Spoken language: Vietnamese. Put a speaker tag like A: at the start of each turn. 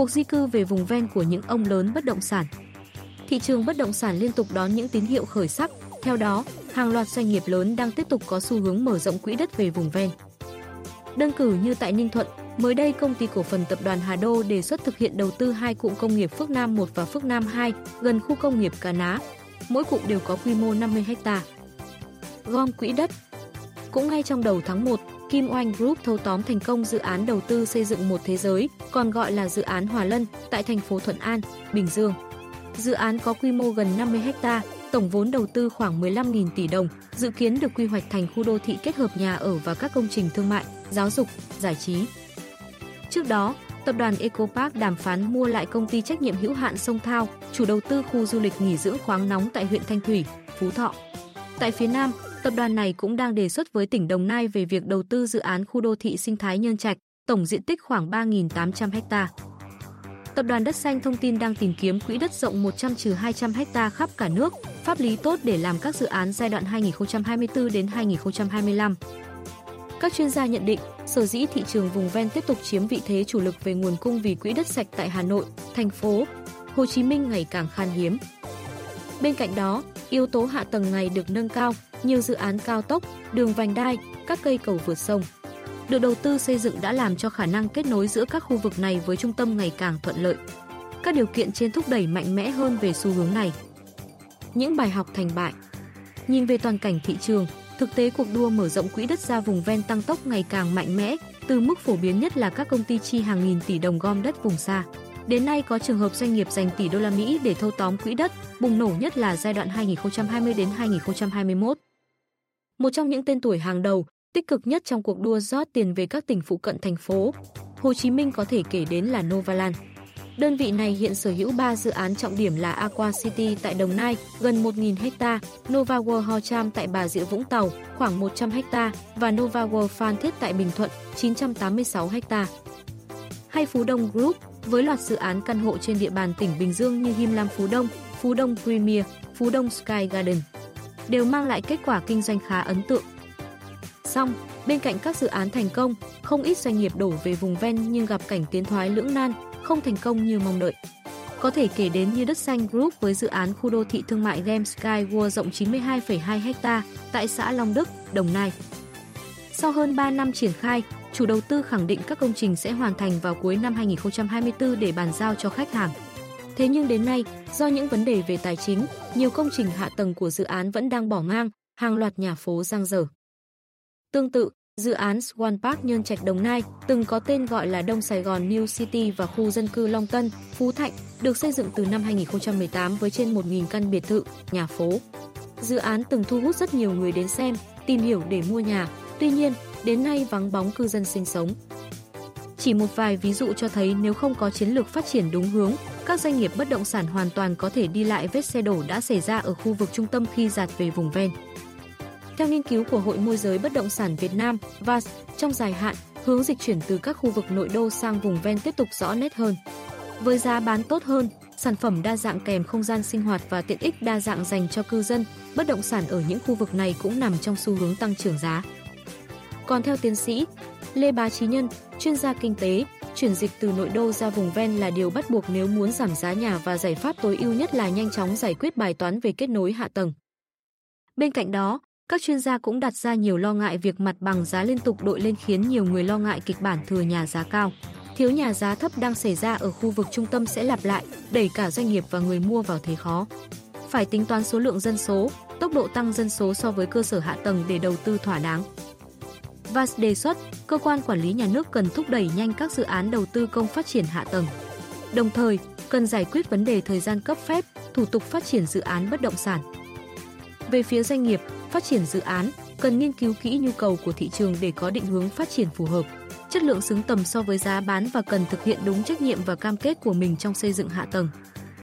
A: cuộc di cư về vùng ven của những ông lớn bất động sản. Thị trường bất động sản liên tục đón những tín hiệu khởi sắc, theo đó, hàng loạt doanh nghiệp lớn đang tiếp tục có xu hướng mở rộng quỹ đất về vùng ven. Đơn cử như tại Ninh Thuận, mới đây công ty cổ phần tập đoàn Hà Đô đề xuất thực hiện đầu tư hai cụm công nghiệp Phước Nam 1 và Phước Nam 2 gần khu công nghiệp Cà Ná. Mỗi cụm đều có quy mô 50 ha. Gom quỹ đất Cũng ngay trong đầu tháng 1, Kim Oanh Group thâu tóm thành công dự án đầu tư xây dựng một thế giới, còn gọi là dự án Hòa Lân, tại thành phố Thuận An, Bình Dương. Dự án có quy mô gần 50 ha, tổng vốn đầu tư khoảng 15.000 tỷ đồng, dự kiến được quy hoạch thành khu đô thị kết hợp nhà ở và các công trình thương mại, giáo dục, giải trí. Trước đó, tập đoàn Eco Park đàm phán mua lại công ty trách nhiệm hữu hạn Sông Thao, chủ đầu tư khu du lịch nghỉ dưỡng khoáng nóng tại huyện Thanh Thủy, Phú Thọ. Tại phía Nam, tập đoàn này cũng đang đề xuất với tỉnh Đồng Nai về việc đầu tư dự án khu đô thị sinh thái Nhân Trạch, tổng diện tích khoảng 3.800 ha. Tập đoàn Đất Xanh thông tin đang tìm kiếm quỹ đất rộng 100 200 ha khắp cả nước, pháp lý tốt để làm các dự án giai đoạn 2024 đến 2025. Các chuyên gia nhận định, sở dĩ thị trường vùng ven tiếp tục chiếm vị thế chủ lực về nguồn cung vì quỹ đất sạch tại Hà Nội, thành phố Hồ Chí Minh ngày càng khan hiếm. Bên cạnh đó, yếu tố hạ tầng ngày được nâng cao, nhiều dự án cao tốc, đường vành đai, các cây cầu vượt sông được đầu tư xây dựng đã làm cho khả năng kết nối giữa các khu vực này với trung tâm ngày càng thuận lợi. Các điều kiện trên thúc đẩy mạnh mẽ hơn về xu hướng này. Những bài học thành bại Nhìn về toàn cảnh thị trường, thực tế cuộc đua mở rộng quỹ đất ra vùng ven tăng tốc ngày càng mạnh mẽ, từ mức phổ biến nhất là các công ty chi hàng nghìn tỷ đồng gom đất vùng xa. Đến nay có trường hợp doanh nghiệp dành tỷ đô la Mỹ để thâu tóm quỹ đất, bùng nổ nhất là giai đoạn 2020 đến 2021. Một trong những tên tuổi hàng đầu, tích cực nhất trong cuộc đua rót tiền về các tỉnh phụ cận thành phố. Hồ Chí Minh có thể kể đến là Novaland. Đơn vị này hiện sở hữu 3 dự án trọng điểm là Aqua City tại Đồng Nai, gần 1.000 ha, Nova World Ho Cham tại Bà Rịa Vũng Tàu, khoảng 100 ha và Nova World Phan Thiết tại Bình Thuận, 986 ha. Hay Phú Đông Group, với loạt dự án căn hộ trên địa bàn tỉnh Bình Dương như Him Lam Phú Đông, Phú Đông Premier, Phú Đông Sky Garden, đều mang lại kết quả kinh doanh khá ấn tượng Song bên cạnh các dự án thành công, không ít doanh nghiệp đổ về vùng ven nhưng gặp cảnh tiến thoái lưỡng nan, không thành công như mong đợi. Có thể kể đến như Đất Xanh Group với dự án khu đô thị thương mại Game Sky World rộng 92,2 ha tại xã Long Đức, Đồng Nai. Sau hơn 3 năm triển khai, chủ đầu tư khẳng định các công trình sẽ hoàn thành vào cuối năm 2024 để bàn giao cho khách hàng. Thế nhưng đến nay, do những vấn đề về tài chính, nhiều công trình hạ tầng của dự án vẫn đang bỏ ngang, hàng loạt nhà phố giang dở. Tương tự, dự án Swan Park Nhân Trạch Đồng Nai, từng có tên gọi là Đông Sài Gòn New City và khu dân cư Long Tân, Phú Thạnh, được xây dựng từ năm 2018 với trên 1.000 căn biệt thự, nhà phố. Dự án từng thu hút rất nhiều người đến xem, tìm hiểu để mua nhà, tuy nhiên, đến nay vắng bóng cư dân sinh sống. Chỉ một vài ví dụ cho thấy nếu không có chiến lược phát triển đúng hướng, các doanh nghiệp bất động sản hoàn toàn có thể đi lại vết xe đổ đã xảy ra ở khu vực trung tâm khi giạt về vùng ven. Theo nghiên cứu của Hội môi giới bất động sản Việt Nam VAS, trong dài hạn, hướng dịch chuyển từ các khu vực nội đô sang vùng ven tiếp tục rõ nét hơn. Với giá bán tốt hơn, sản phẩm đa dạng kèm không gian sinh hoạt và tiện ích đa dạng dành cho cư dân, bất động sản ở những khu vực này cũng nằm trong xu hướng tăng trưởng giá. Còn theo tiến sĩ Lê Bá Trí Nhân, chuyên gia kinh tế, chuyển dịch từ nội đô ra vùng ven là điều bắt buộc nếu muốn giảm giá nhà và giải pháp tối ưu nhất là nhanh chóng giải quyết bài toán về kết nối hạ tầng. Bên cạnh đó, các chuyên gia cũng đặt ra nhiều lo ngại việc mặt bằng giá liên tục đội lên khiến nhiều người lo ngại kịch bản thừa nhà giá cao. Thiếu nhà giá thấp đang xảy ra ở khu vực trung tâm sẽ lặp lại, đẩy cả doanh nghiệp và người mua vào thế khó. Phải tính toán số lượng dân số, tốc độ tăng dân số so với cơ sở hạ tầng để đầu tư thỏa đáng và đề xuất, cơ quan quản lý nhà nước cần thúc đẩy nhanh các dự án đầu tư công phát triển hạ tầng. Đồng thời, cần giải quyết vấn đề thời gian cấp phép, thủ tục phát triển dự án bất động sản. Về phía doanh nghiệp, phát triển dự án, cần nghiên cứu kỹ nhu cầu của thị trường để có định hướng phát triển phù hợp, chất lượng xứng tầm so với giá bán và cần thực hiện đúng trách nhiệm và cam kết của mình trong xây dựng hạ tầng.